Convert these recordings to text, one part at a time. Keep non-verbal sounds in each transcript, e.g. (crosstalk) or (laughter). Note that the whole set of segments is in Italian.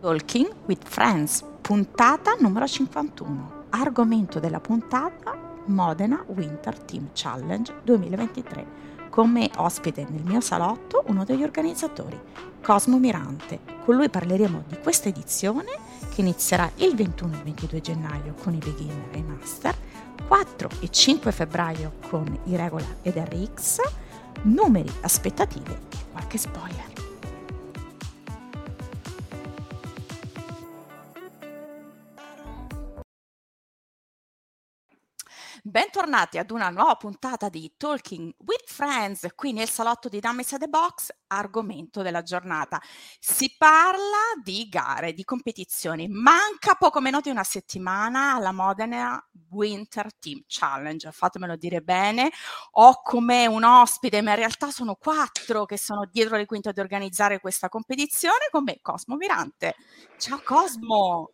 Talking with Friends, puntata numero 51. Argomento della puntata Modena Winter Team Challenge 2023. Con me ospite nel mio salotto uno degli organizzatori, Cosmo Mirante. Con lui parleremo di questa edizione che inizierà il 21 e il 22 gennaio con i beginner e i master, 4 e 5 febbraio con i regular ed RX, numeri, aspettative e qualche spoiler. Bentornati ad una nuova puntata di Talking with Friends qui nel salotto di Dummies at the Box, argomento della giornata. Si parla di gare, di competizioni. Manca poco meno di una settimana alla Modena Winter Team Challenge. Fatemelo dire bene. Ho come un ospite, ma in realtà sono quattro che sono dietro le quinte ad organizzare questa competizione con me, Cosmo Mirante. Ciao Cosmo!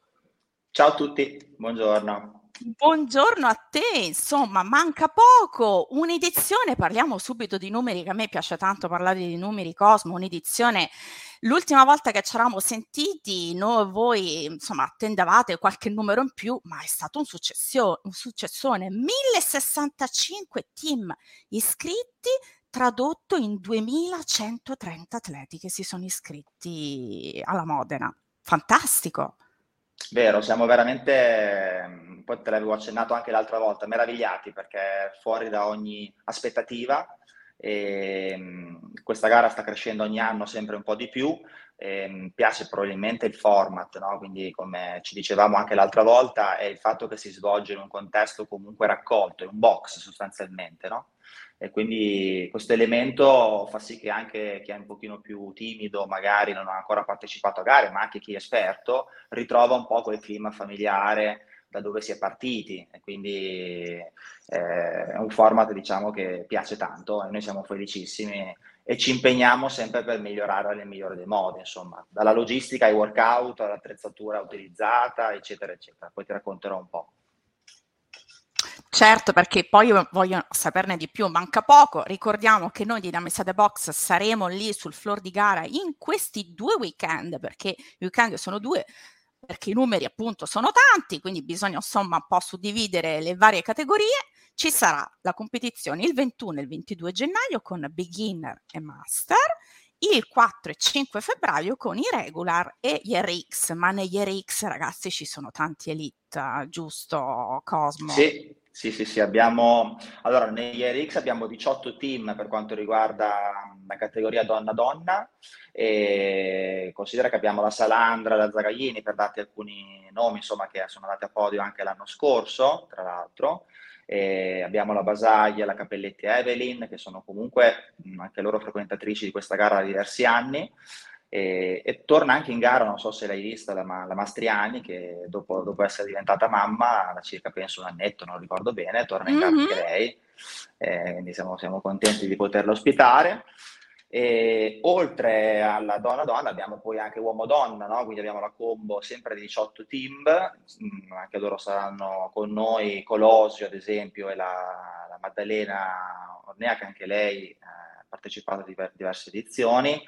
Ciao a tutti, buongiorno. Buongiorno a te, insomma, manca poco, un'edizione, parliamo subito di numeri, che a me piace tanto parlare di numeri Cosmo, un'edizione, l'ultima volta che ci eravamo sentiti, noi voi, insomma, attendevate qualche numero in più, ma è stato un, successio, un successone, 1065 team iscritti, tradotto in 2130 atleti che si sono iscritti alla Modena. Fantastico! Vero, siamo veramente, poi te l'avevo accennato anche l'altra volta, meravigliati perché fuori da ogni aspettativa. E, questa gara sta crescendo ogni anno sempre un po' di più. E, piace probabilmente il format, no? quindi come ci dicevamo anche l'altra volta, è il fatto che si svolge in un contesto comunque raccolto, in un box sostanzialmente. No? E quindi questo elemento fa sì che anche chi è un pochino più timido, magari non ha ancora partecipato a gare, ma anche chi è esperto, ritrova un po' quel clima familiare da dove si è partiti e quindi eh, è un format diciamo che piace tanto e noi siamo felicissimi e ci impegniamo sempre per migliorare nel migliore dei modi, insomma, dalla logistica ai workout, all'attrezzatura utilizzata, eccetera, eccetera. Poi ti racconterò un po'. Certo, perché poi voglio saperne di più, manca poco. Ricordiamo che noi di Damesa The Box saremo lì sul floor di gara in questi due weekend, perché i weekend sono due, perché i numeri appunto sono tanti, quindi bisogna insomma un po' suddividere le varie categorie. Ci sarà la competizione il 21 e il 22 gennaio con beginner e master, il 4 e 5 febbraio con i regular e gli RX, ma negli RX ragazzi ci sono tanti elite, giusto Cosmo? Sì, sì, sì, sì, abbiamo, allora negli RX abbiamo 18 team per quanto riguarda la categoria donna-donna e considera che abbiamo la Salandra, la Zagaglini per darti alcuni nomi insomma che sono andati a podio anche l'anno scorso, tra l'altro, e abbiamo la Basaglia, la Capelletti Evelyn che sono comunque anche loro frequentatrici di questa gara da diversi anni e, e, torna anche in gara, non so se l'hai vista, la, la Mastriani, che dopo, dopo, essere diventata mamma, da circa penso un annetto, non ricordo bene, torna in gara mm-hmm. anche lei, eh, quindi siamo, siamo, contenti di poterla ospitare. E oltre alla donna-donna abbiamo poi anche uomo-donna, no? quindi abbiamo la combo sempre di 18 team, mm, anche loro saranno con noi, Colosio ad esempio e la, la Maddalena Ornea che anche lei eh, ha partecipato a diverse edizioni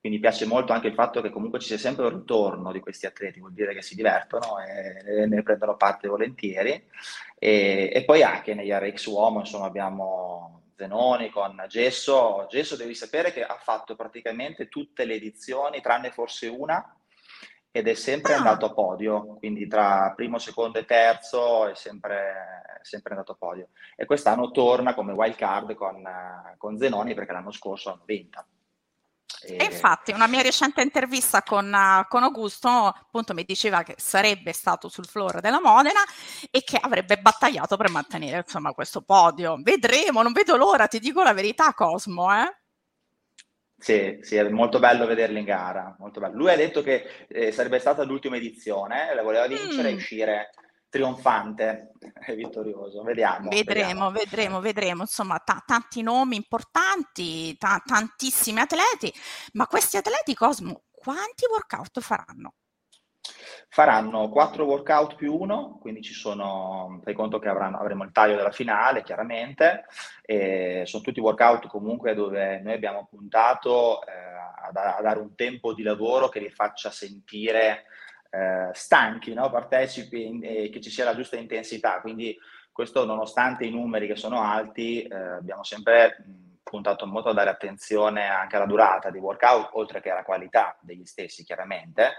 quindi piace molto anche il fatto che comunque ci sia sempre un ritorno di questi atleti, vuol dire che si divertono e ne prendono parte volentieri. E, e poi anche negli RX Uomo, insomma, abbiamo Zenoni con Gesso. Gesso devi sapere che ha fatto praticamente tutte le edizioni, tranne forse una, ed è sempre ah. andato a podio, quindi tra primo, secondo e terzo è sempre, sempre andato a podio. E quest'anno torna come wild card con, con Zenoni perché l'anno scorso hanno vinto. E infatti una mia recente intervista con, uh, con, Augusto appunto mi diceva che sarebbe stato sul floor della Modena e che avrebbe battagliato per mantenere insomma questo podio. Vedremo, non vedo l'ora, ti dico la verità Cosmo, eh? Sì, sì, è molto bello vederlo in gara, molto bello. Lui ha detto che eh, sarebbe stata l'ultima edizione, la voleva vincere mm. e uscire trionfante (laughs) e vittorioso. Vediamo. Vedremo, vediamo. vedremo, vedremo. Insomma, t- tanti nomi importanti, t- tantissimi atleti, ma questi atleti Cosmo, quanti workout faranno? faranno quattro workout più uno, quindi ci sono, fai conto che avranno, avremo il taglio della finale, chiaramente, e sono tutti workout comunque dove noi abbiamo puntato eh, a, a, dare un tempo di lavoro che li faccia sentire eh, stanchi, no? partecipi e che ci sia la giusta intensità, quindi questo nonostante i numeri che sono alti, eh, abbiamo sempre puntato molto a dare attenzione anche alla durata dei workout, oltre che alla qualità degli stessi, chiaramente,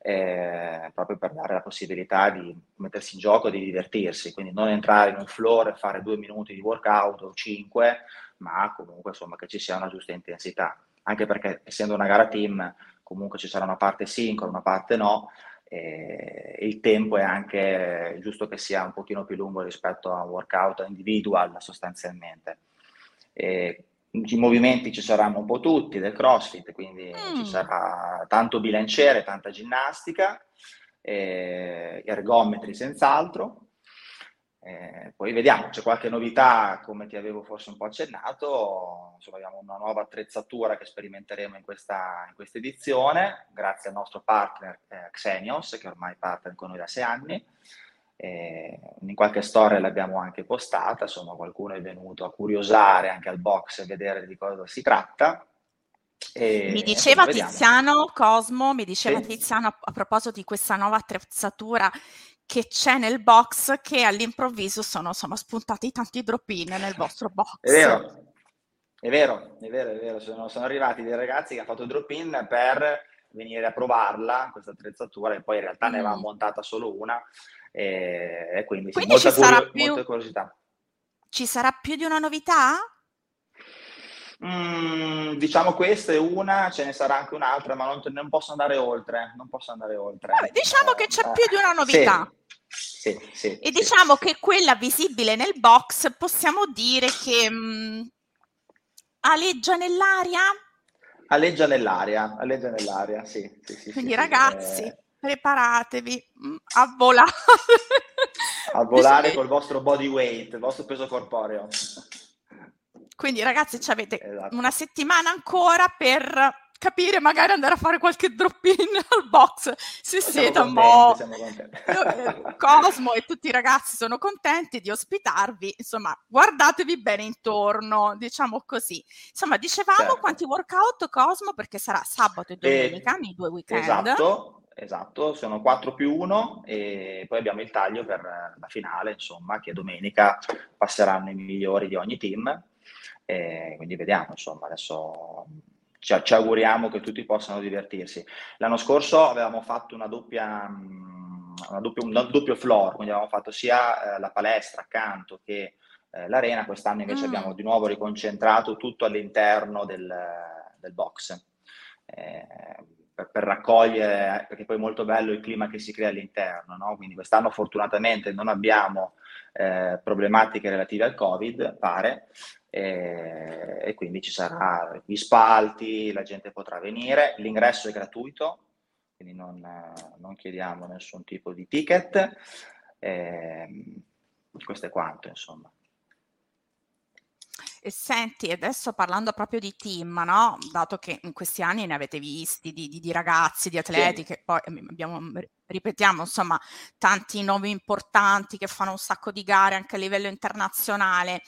eh, proprio per dare la possibilità di mettersi in gioco e di divertirsi, quindi non entrare in un floor e fare due minuti di workout o cinque, ma comunque insomma che ci sia una giusta intensità, anche perché essendo una gara team comunque ci sarà una parte sincrona, una parte no, e il tempo è anche giusto che sia un pochino più lungo rispetto a un workout individual sostanzialmente. E i movimenti ci saranno un po' tutti del CrossFit, quindi mm. ci sarà tanto bilanciere, tanta ginnastica, eh, ergometri senz'altro. Eh, poi vediamo, c'è qualche novità, come ti avevo forse un po' accennato, insomma abbiamo una nuova attrezzatura che sperimenteremo in questa, in questa edizione, grazie al nostro partner eh, Xenios, che ormai partner con noi da sei anni, eh, in qualche storia l'abbiamo anche postata, insomma qualcuno è venuto a curiosare anche al box e vedere di cosa si tratta. E, mi diceva Tiziano Cosmo, mi diceva sì. Tiziano a proposito di questa nuova attrezzatura che c'è nel box che all'improvviso sono, sono spuntati tanti drop-in nel vostro box. È vero, è vero, è vero, è vero. Sono, sono arrivati dei ragazzi che hanno fatto drop-in per venire a provarla, questa attrezzatura, e poi in realtà mm. ne aveva montata solo una e, e quindi, quindi sì, ci sarà curio- più, molta curiosità. Ci sarà più di una novità? Mm, diciamo questa è una, ce ne sarà anche un'altra, ma non, non posso andare oltre. Non posso andare oltre. Vabbè, diciamo eh, che c'è eh, più di una novità. Sì, sì, sì, e diciamo che quella visibile nel box possiamo dire che mh, mm, aleggia nell'aria? Aleggia nell'aria, aleggia nell'aria, sì. Quindi ragazzi, eh preparatevi mm, a volare. a volare col vostro body weight, il vostro peso corporeo. Quindi ragazzi, avete esatto. una settimana ancora per capire, magari andare a fare qualche drop-in (laughs) al box se siete un po'. (laughs) Eh, Cosmo e tutti i ragazzi sono contenti di ospitarvi. Insomma, guardatevi bene intorno, diciamo così. Insomma, dicevamo certo. quanti workout Cosmo perché sarà sabato e domenica, e... nei due weekend. Esatto. Esatto, sono 4 più 1 e poi abbiamo il taglio per la finale, insomma, che domenica passeranno i migliori di ogni team. E quindi vediamo, insomma, adesso ci, ci, auguriamo che tutti possano divertirsi. L'anno scorso avevamo fatto una doppia, mm, una doppio, un doppio floor, quindi avevamo fatto sia eh, la palestra accanto che eh, l'arena, quest'anno invece mm. abbiamo di nuovo riconcentrato tutto all'interno del, del box. Eh, per, per, raccogliere, perché poi è molto bello il clima che si crea all'interno, no? quindi quest'anno fortunatamente non abbiamo eh, problematiche relative al Covid, pare, e, e, quindi ci sarà gli spalti, la gente potrà venire, l'ingresso è gratuito, quindi non, non chiediamo nessun tipo di ticket, e, questo è quanto insomma. E senti, adesso parlando proprio di team, no? Dato che in questi anni ne avete visti di, di, di ragazzi, di atleti, sì. che poi ehm, abbiamo, ripetiamo, insomma, tanti nomi importanti che fanno un sacco di gare anche a livello internazionale.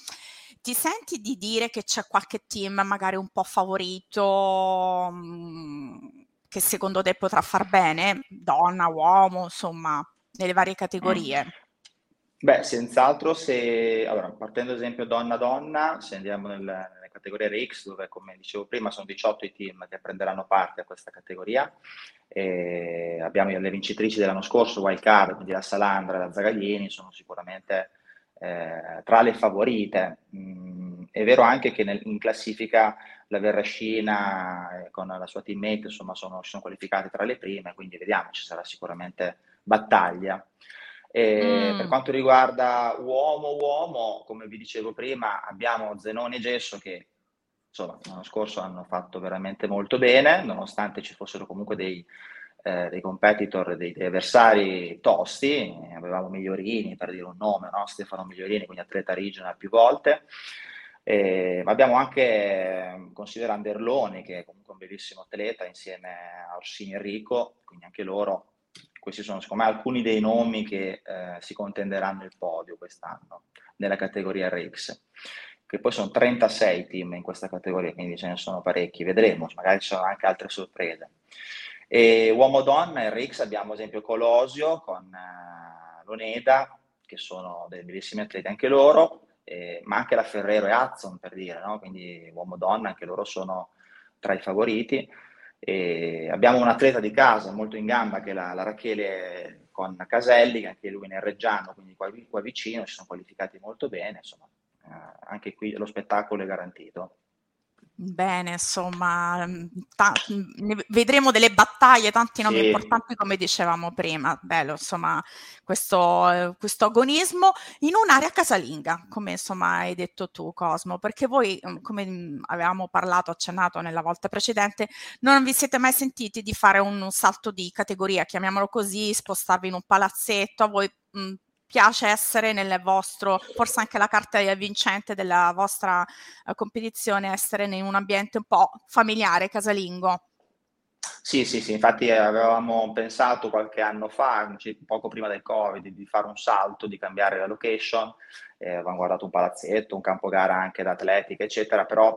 Ti senti di dire che c'è qualche team magari un po' favorito mh, mm, che secondo te potrà far bene? Donna, uomo, insomma, nelle varie categorie? Mm. Beh, senz'altro se, allora, partendo ad esempio donna-donna, se andiamo nel, nelle categorie RX, dove come dicevo prima sono 18 i team che prenderanno parte a questa categoria, e abbiamo le vincitrici dell'anno scorso, Wildcard, quindi la Salandra e la Zagaglini, sono sicuramente eh, tra le favorite. Mm, è vero anche che nel, in classifica la Verrascina eh, con la sua teammate insomma, sono, sono qualificate tra le prime, quindi vediamo, ci sarà sicuramente battaglia. Mm. Per quanto riguarda uomo-uomo, come vi dicevo prima, abbiamo Zenone e Gesso che insomma, l'anno scorso hanno fatto veramente molto bene, nonostante ci fossero comunque dei, eh, dei competitor, dei, dei, avversari tosti. Avevamo Migliorini, per dire un nome, no? Stefano Migliorini, quindi atleta regional più volte. Eh, abbiamo anche, considera Anderloni, che è comunque un bellissimo atleta, insieme a Orsini Enrico, quindi anche loro questi sono secondo me alcuni dei nomi che eh, si contenderanno il podio quest'anno nella categoria RX che poi sono 36 team in questa categoria, quindi ce ne sono parecchi, vedremo, magari ci sono anche altre sorprese. E uomo-donna, RX abbiamo ad esempio Colosio con eh, Loneda, che sono dei bellissimi atleti anche loro, eh, ma anche la Ferrero e Hudson per dire, no? quindi uomo-donna, anche loro sono tra i favoriti. E abbiamo un atleta di casa molto in gamba che è la, la Rachele con Caselli, che anche lui nel Reggiano, quindi qua, qua vicino, si sono qualificati molto bene, insomma, eh, anche qui lo spettacolo è garantito. Bene, insomma, mm, ta- mm, vedremo delle battaglie, tanti nomi sì. importanti come dicevamo prima. Bello, insomma, questo, questo, agonismo in un'area casalinga, come insomma hai detto tu, Cosmo, perché voi, mm, come avevamo parlato, accennato nella volta precedente, non vi siete mai sentiti di fare un, un salto di categoria, chiamiamolo così, spostarvi in un palazzetto, a voi mh, piace essere nel vostro, forse anche la carta vincente della vostra uh, competizione, essere in un ambiente un po' familiare, casalingo. Sì, sì, sì, infatti avevamo pensato qualche anno fa, poco prima del Covid, di fare un salto, di cambiare la location, eh, avevamo guardato un palazzetto, un campo gara anche da atletica, eccetera, però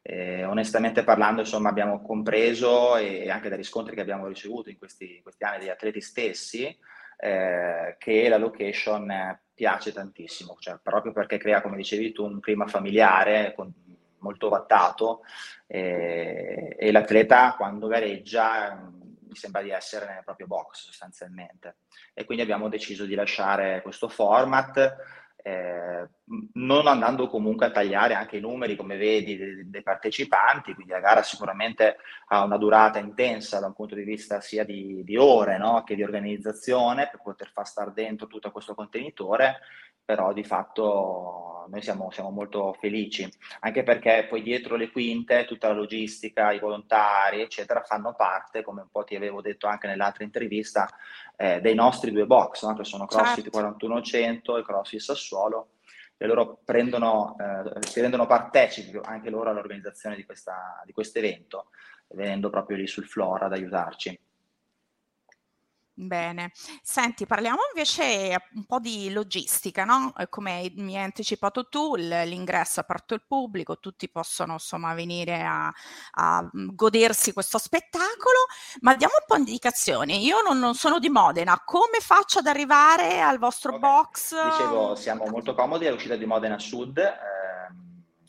eh, onestamente parlando, insomma, abbiamo compreso e anche dai riscontri che abbiamo ricevuto in questi, in questi anni degli atleti stessi, eh, che la location piace tantissimo, cioè, proprio perché crea, come dicevi tu, un clima familiare con, molto vattato eh, e l'atleta quando gareggia mi sembra di essere nel proprio box sostanzialmente. E quindi abbiamo deciso di lasciare questo format eh, non andando comunque a tagliare anche i numeri, come vedi, dei, partecipanti, quindi la gara sicuramente ha una durata intensa da un punto di vista sia di, di ore no? che di organizzazione per poter far stare dentro tutto questo contenitore però di fatto noi siamo, siamo, molto felici, anche perché poi dietro le quinte tutta la logistica, i volontari, eccetera, fanno parte, come un po' ti avevo detto anche nell'altra intervista, eh, dei nostri due box, no? che sono CrossFit certo. 4100 e CrossFit Sassuolo, e loro prendono, eh, si rendono partecipi anche loro all'organizzazione di, di questo evento, venendo proprio lì sul floor ad aiutarci. Bene. Senti, parliamo invece un po' di logistica, no? Come mi hai anticipato tu, l'ingresso è aperto al pubblico, tutti possono insomma venire a, a godersi questo spettacolo, ma diamo un po' di indicazioni. Io non, non sono di Modena, come faccio ad arrivare al vostro okay. box? Dicevo, siamo molto comodi all'uscita di Modena Sud, eh,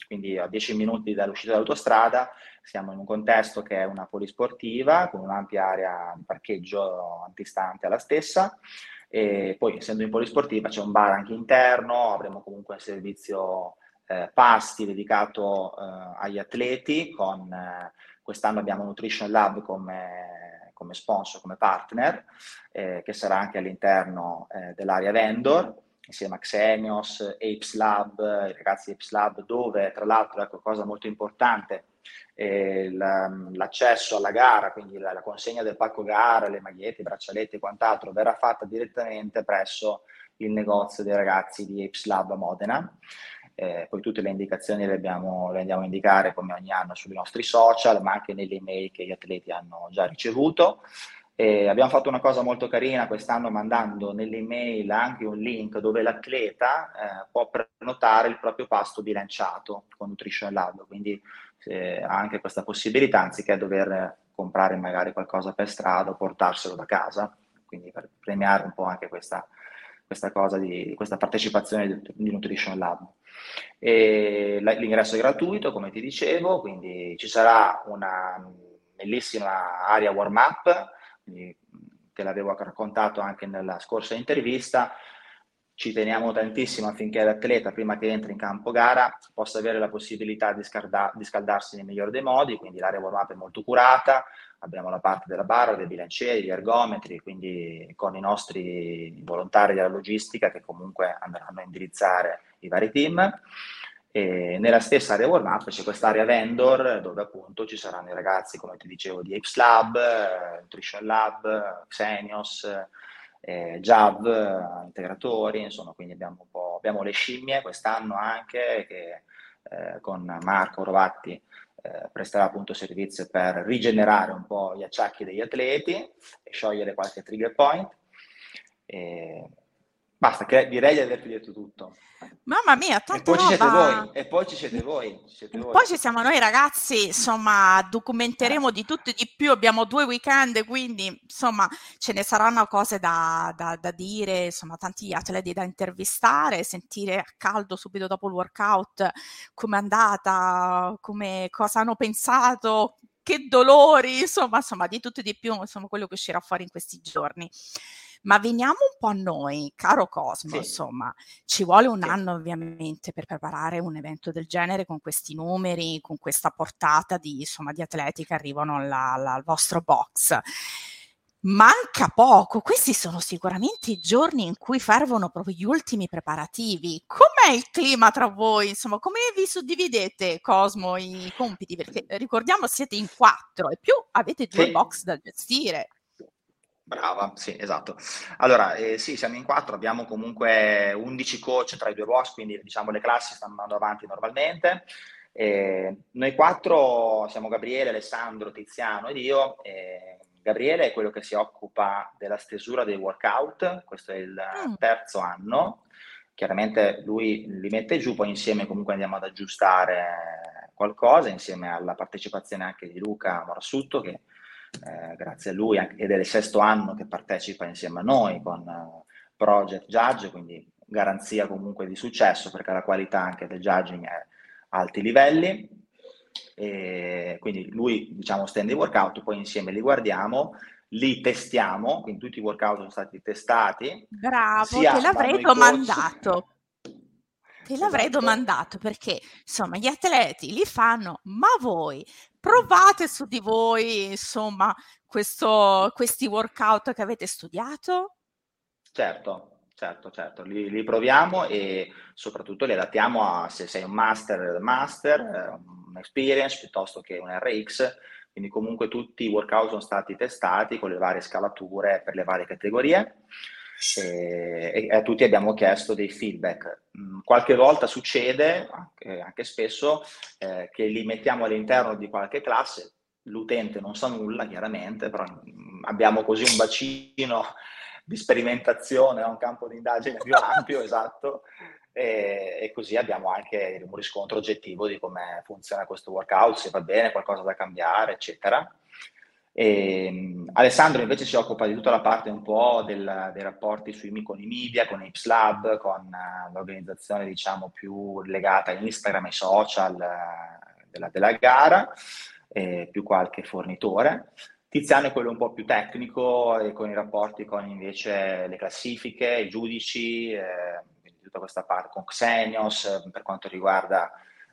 quindi a 10 minuti dall'uscita dall'autostrada siamo in un contesto che è una polisportiva con un'ampia area di parcheggio antistante alla stessa. E poi essendo in polisportiva c'è un bar anche interno, avremo comunque un servizio eh, pasti dedicato eh, agli atleti. Con eh, quest'anno abbiamo Nutrition Lab come, come sponsor, come partner eh, che sarà anche all'interno eh, dell'area vendor insieme a Xenios, Apes Lab, i ragazzi di Apes Lab dove tra l'altro ecco cosa molto importante eh, l'accesso alla gara, quindi la, la, consegna del pacco gara, le magliette, i braccialetti e quant'altro verrà fatta direttamente presso il negozio dei ragazzi di Apes Lab Modena. Eh, poi tutte le indicazioni le, abbiamo, le, andiamo a indicare come ogni anno sui nostri social, ma anche nelle email che gli atleti hanno già ricevuto. Eh, abbiamo fatto una cosa molto carina quest'anno mandando nelle email anche un link dove l'atleta eh, può prenotare il proprio pasto bilanciato con Nutrition Lab, quindi eh, ha anche questa possibilità anziché dover comprare magari qualcosa per strada o portarselo da casa, quindi per premiare un po' anche questa, questa cosa di questa partecipazione di, di Nutrition Lab. E l'ingresso è gratuito, come ti dicevo, quindi ci sarà una bellissima area warm-up, te l'avevo raccontato anche nella scorsa intervista, ci teniamo tantissimo affinché l'atleta, prima che entri in campo gara, possa avere la possibilità di, scalda- di scaldarsi nel migliore dei modi, quindi l'area warm-up è molto curata, abbiamo la parte della barra, dei bilancieri, gli ergometri, quindi con i nostri volontari della logistica che comunque andranno a indirizzare i vari team. E nella stessa area warm-up c'è quest'area vendor dove appunto ci saranno i ragazzi, come ti dicevo, di Apes Lab, Nutrition Lab, Xenios, eh, Jav, integratori, insomma, quindi abbiamo, un po', abbiamo le scimmie quest'anno anche che eh, con Marco Rovatti eh, presterà appunto servizio per rigenerare un po' gli acciacchi degli atleti e sciogliere qualche trigger point. E basta, che direi di averti detto tutto. Mamma mia, tanta e poi roba. ci siete voi, e poi ci siete voi. Ci siete voi. Poi ci siamo noi ragazzi, insomma, documenteremo di tutto e di più, abbiamo due weekend, quindi insomma ce ne saranno cose da, da, da dire, insomma tanti atleti da intervistare, sentire a caldo subito dopo il workout come è andata, come, cosa hanno pensato, che dolori, insomma, insomma di tutto e di più, insomma quello che uscirà fuori in questi giorni. Ma veniamo un po' a noi, caro Cosmo, sì. insomma, ci vuole un sì. anno ovviamente per preparare un evento del genere con questi numeri, con questa portata di, insomma, di atleti che arrivano alla, alla, al vostro box. Manca poco, questi sono sicuramente i giorni in cui fervono proprio gli ultimi preparativi. Com'è il clima tra voi? Insomma, come vi suddividete, Cosmo, i compiti? Perché ricordiamo siete in quattro e più avete due sì. box da gestire. Brava, sì, esatto. Allora, eh, sì, siamo in quattro, abbiamo comunque 11 coach tra i due boss, quindi diciamo le classi stanno andando avanti normalmente. Eh, noi quattro siamo Gabriele, Alessandro, Tiziano ed io. Eh, Gabriele è quello che si occupa della stesura dei workout, questo è il mm. terzo anno. Chiaramente lui li mette giù, poi insieme comunque andiamo ad aggiustare qualcosa, insieme alla partecipazione anche di Luca Morassutto, che eh, grazie a lui ed è il sesto anno che partecipa insieme a noi con uh, Project Judge, quindi garanzia comunque di successo perché la qualità anche del judging è a alti livelli. E quindi lui diciamo stende i workout, poi insieme li guardiamo, li testiamo, quindi tutti i workout sono stati testati. Bravo, te l'avrei domandato. Te l'avrei esatto. domandato perché insomma gli atleti li fanno, ma voi provate su di voi insomma questo, questi workout che avete studiato? Certo, certo, certo, li, li, proviamo e soprattutto li adattiamo a se sei un master, master, un experience piuttosto che un RX, quindi comunque tutti i workout sono stati testati con le varie scalature per le varie categorie e, a tutti abbiamo chiesto dei feedback. Mm, qualche volta succede, anche, anche spesso, eh, che li mettiamo all'interno di qualche classe, l'utente non sa nulla chiaramente, però mm, abbiamo così un bacino di sperimentazione, un campo di indagine più ampio, (laughs) esatto, e, e, così abbiamo anche un riscontro oggettivo di come funziona questo workout, se va bene, qualcosa da cambiare, eccetera. E, ehm, Alessandro invece si occupa di tutta la parte un po' del, dei rapporti sui, con i media, con Apes Lab, con uh, l'organizzazione diciamo più legata a Instagram e social uh, della, della, gara, eh, più qualche fornitore. Tiziano è quello un po' più tecnico e con i rapporti con invece le classifiche, i giudici, eh, tutta questa parte con Xenios eh, per quanto riguarda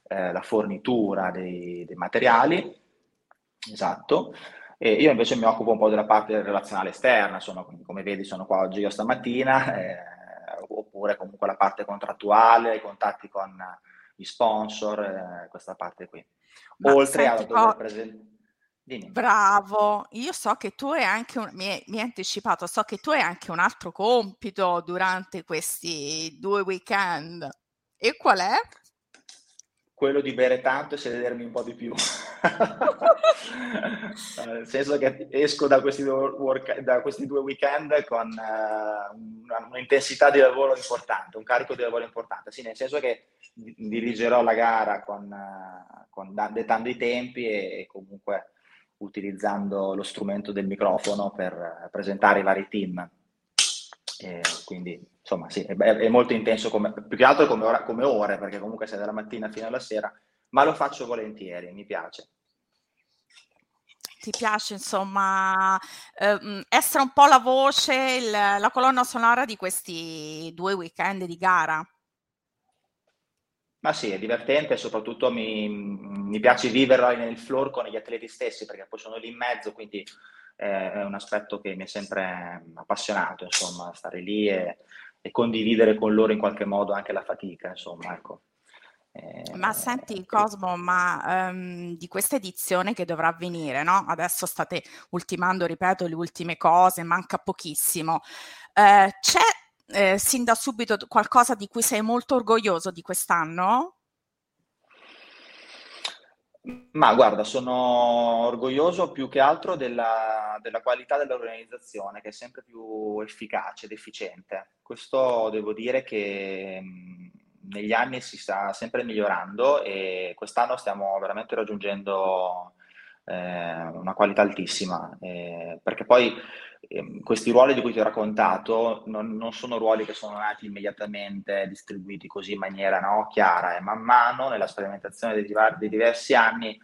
eh, la fornitura dei, dei materiali. Esatto. E io invece mi occupo un po' della parte relazionale esterna, insomma, come vedi sono qua oggi io stamattina, eh, oppure comunque la parte contrattuale, i contatti con gli sponsor, eh, questa parte qui. Ma Oltre a dover oh, presentare... Bravo, io so che tu hai anche un, mi, hai, mi hai anticipato, so che tu hai anche un altro compito durante questi due weekend. E qual è? Quello di bere tanto e sedermi un po' di più. (laughs) Nel senso che esco da questi due, work, da questi due weekend con uh, un'intensità di lavoro importante, un carico di lavoro importante. Sì, nel senso che dirigerò la gara con, uh, con dettando i tempi e, e, comunque utilizzando lo strumento del microfono per uh, presentare i vari team. E quindi insomma sì, è, è, molto intenso come, più che altro come, ora, come ore, perché comunque sei dalla mattina fino alla sera, ma lo faccio volentieri, mi piace ti piace insomma eh, essere un po' la voce, il, la colonna sonora di questi due weekend di gara? Ma sì, è divertente e soprattutto mi, mi piace viverla nel floor con gli atleti stessi perché poi sono lì in mezzo, quindi è un aspetto che mi è sempre appassionato, insomma, stare lì e, e condividere con loro in qualche modo anche la fatica, insomma, ecco. Eh, ma senti Cosmo, ma um, di questa edizione che dovrà avvenire, no? Adesso state ultimando, ripeto, le ultime cose, manca pochissimo. Uh, c'è eh, sin da subito qualcosa di cui sei molto orgoglioso di quest'anno? Ma guarda, sono orgoglioso più che altro della, della qualità dell'organizzazione, che è sempre più efficace ed efficiente. Questo devo dire che mh, negli anni si sta sempre migliorando e quest'anno stiamo veramente raggiungendo eh, una qualità altissima, eh, perché poi eh, questi ruoli di cui ti ho raccontato non, non, sono ruoli che sono nati immediatamente distribuiti così in maniera no, chiara e man mano nella sperimentazione dei, dei diversi anni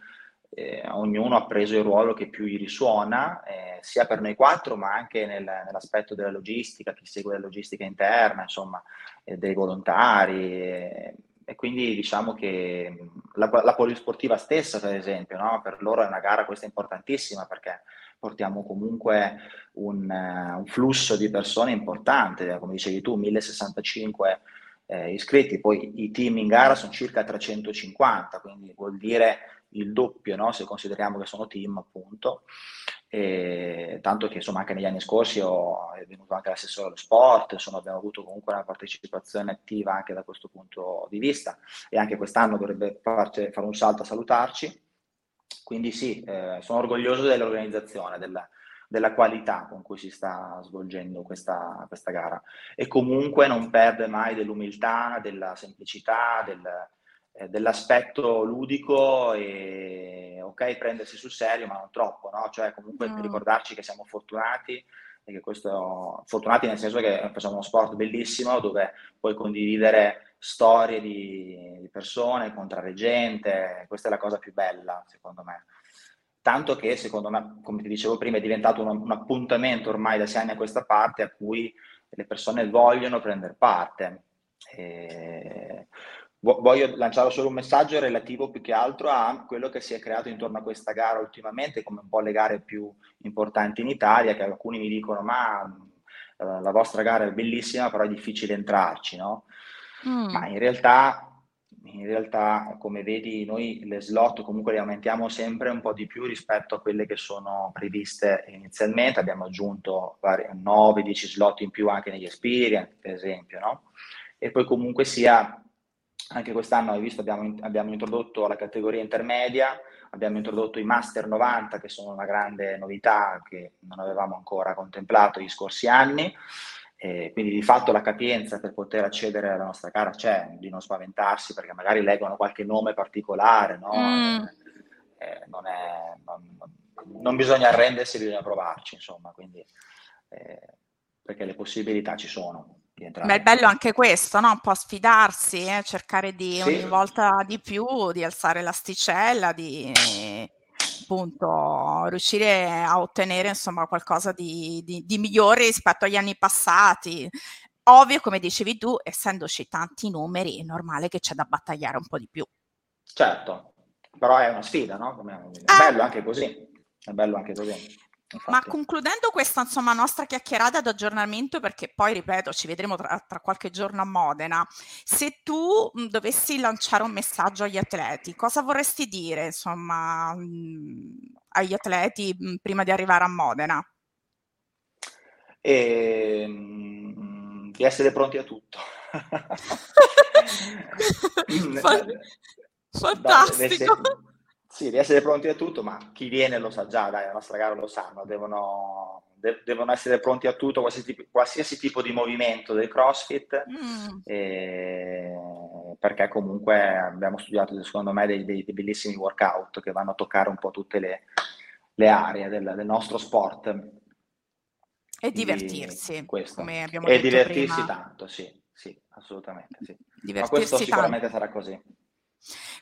eh, ognuno ha preso il ruolo che più gli risuona, eh, sia per noi quattro, ma anche nel, nell'aspetto della logistica, chi segue la logistica interna, insomma, eh, dei volontari. E quindi diciamo che la, la polisportiva stessa, per esempio, no? per loro è una gara questa importantissima perché portiamo comunque un, uh, un flusso di persone importante, come dicevi tu, 1065 eh, iscritti, poi i team in gara sono circa 350, quindi vuol dire il doppio no? se consideriamo che sono team appunto. E, tanto che insomma anche negli anni scorsi ho, è venuto anche l'assessore allo sport, insomma abbiamo avuto comunque una partecipazione attiva anche da questo punto di vista e anche quest'anno dovrebbe farci, fare un salto a salutarci. Quindi sì, eh, sono orgoglioso dell'organizzazione, della, della, qualità con cui si sta svolgendo questa, questa, gara e comunque non perde mai dell'umiltà, della semplicità, del, eh, dell'aspetto ludico e ok prendersi sul serio ma non troppo, no? Cioè comunque mm. ricordarci che siamo fortunati e che questo, fortunati nel senso che facciamo uno sport bellissimo dove puoi condividere storie di, di persone, contrarreggente, questa è la cosa più bella secondo me. Tanto che secondo me, come ti dicevo prima, è diventato un, un appuntamento ormai da sei anni a questa parte a cui le persone vogliono prendere parte. E voglio lanciare solo un messaggio relativo più che altro a quello che si è creato intorno a questa gara ultimamente, come un po' le gare più importanti in Italia, che alcuni mi dicono ma eh, la vostra gara è bellissima, però è difficile entrarci, no? Mm. Ma in realtà, in realtà, come vedi, noi le slot comunque le aumentiamo sempre un po' di più rispetto a quelle che sono previste inizialmente. Abbiamo aggiunto 9-10 slot in più anche negli experience, per esempio, no? E poi comunque sia anche quest'anno, hai visto, abbiamo, abbiamo, introdotto la categoria intermedia, abbiamo introdotto i Master 90, che sono una grande novità che non avevamo ancora contemplato gli scorsi anni. E quindi di fatto la capienza per poter accedere alla nostra gara c'è, di non spaventarsi perché magari leggono qualche nome particolare, no? Mm. Eh, non, è, non, non, bisogna arrendersi, bisogna provarci, insomma, quindi, eh, perché le possibilità ci sono. Ma è bello anche questo, no? Un po' sfidarsi, eh? cercare di sì. ogni volta di più, di alzare l'asticella, di appunto riuscire a ottenere insomma qualcosa di, di, di migliore rispetto agli anni passati. Ovvio, come dicevi tu, essendoci tanti numeri, è normale che c'è da battagliare un po' di più. Certo, però è una sfida, no? È eh. bello anche così. È bello anche così. Infatti. Ma concludendo questa insomma, nostra chiacchierata d'aggiornamento, perché poi ripeto, ci vedremo tra, tra, qualche giorno a Modena, se tu mh, dovessi lanciare un messaggio agli atleti, cosa vorresti dire insomma, mh, agli atleti mh, prima di arrivare a Modena? E, di essere pronti a tutto. (laughs) (laughs) Fantastico. Sì, di essere pronti a tutto, ma chi viene lo sa già, dai, la nostra gara lo sanno, devono, de- devono essere pronti a tutto, qualsiasi tipo, qualsiasi tipo di movimento del CrossFit, mm. e, perché comunque abbiamo studiato, secondo me, dei, dei, dei, bellissimi workout che vanno a toccare un po' tutte le, le aree del, del, nostro sport. E divertirsi, questo. come abbiamo e detto E divertirsi prima. tanto, sì, sì, assolutamente, sì. Ma questo sicuramente tanto. sarà così.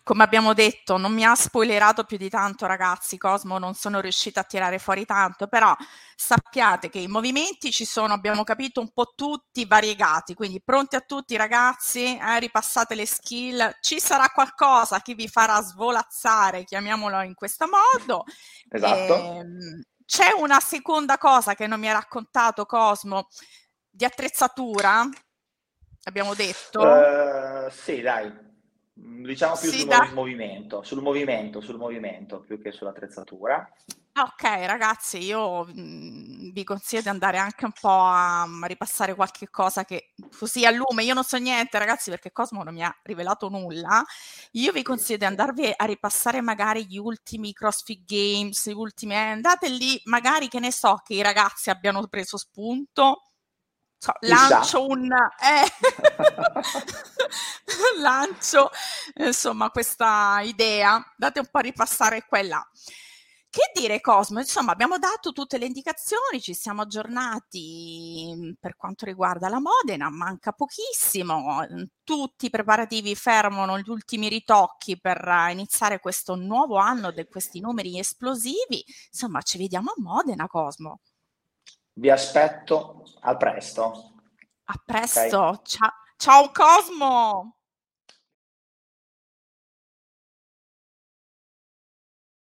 Come abbiamo detto, non mi ha spoilerato più di tanto, ragazzi. Cosmo non sono riuscita a tirare fuori tanto, però sappiate che i movimenti ci sono, abbiamo capito, un po' tutti variegati. Quindi pronti a tutti, ragazzi, eh, ripassate le skill. Ci sarà qualcosa che vi farà svolazzare, chiamiamolo in questo modo. Esatto. E, ehm, c'è una seconda cosa che non mi ha raccontato Cosmo di attrezzatura. Abbiamo detto? Uh, sì, dai, Diciamo più sì, sul da... movimento, sul movimento, sul movimento più che sull'attrezzatura. Ok, ragazzi, io mhmm, vi consiglio di andare anche un po' a, a ripassare qualche cosa che così a lume. Io non so niente, ragazzi, perché Cosmo non mi ha rivelato nulla. Io vi consiglio di andarvi a ripassare magari gli ultimi CrossFit Games, gli ultimi. Eh, andate lì, magari che ne so che i ragazzi abbiano preso spunto. So, lancio un eh, (laughs) lancio insomma questa idea date un po' a ripassare quella che dire Cosmo? Insomma, abbiamo dato tutte le indicazioni, ci siamo aggiornati mhmm, per quanto riguarda la Modena, manca pochissimo, mhmm, tutti i preparativi fermano gli ultimi ritocchi per iniziare questo nuovo anno di questi numeri esplosivi. Insomma, ci vediamo a Modena, Cosmo. Vi aspetto, a presto. A presto, okay. ciao, ciao Cosmo!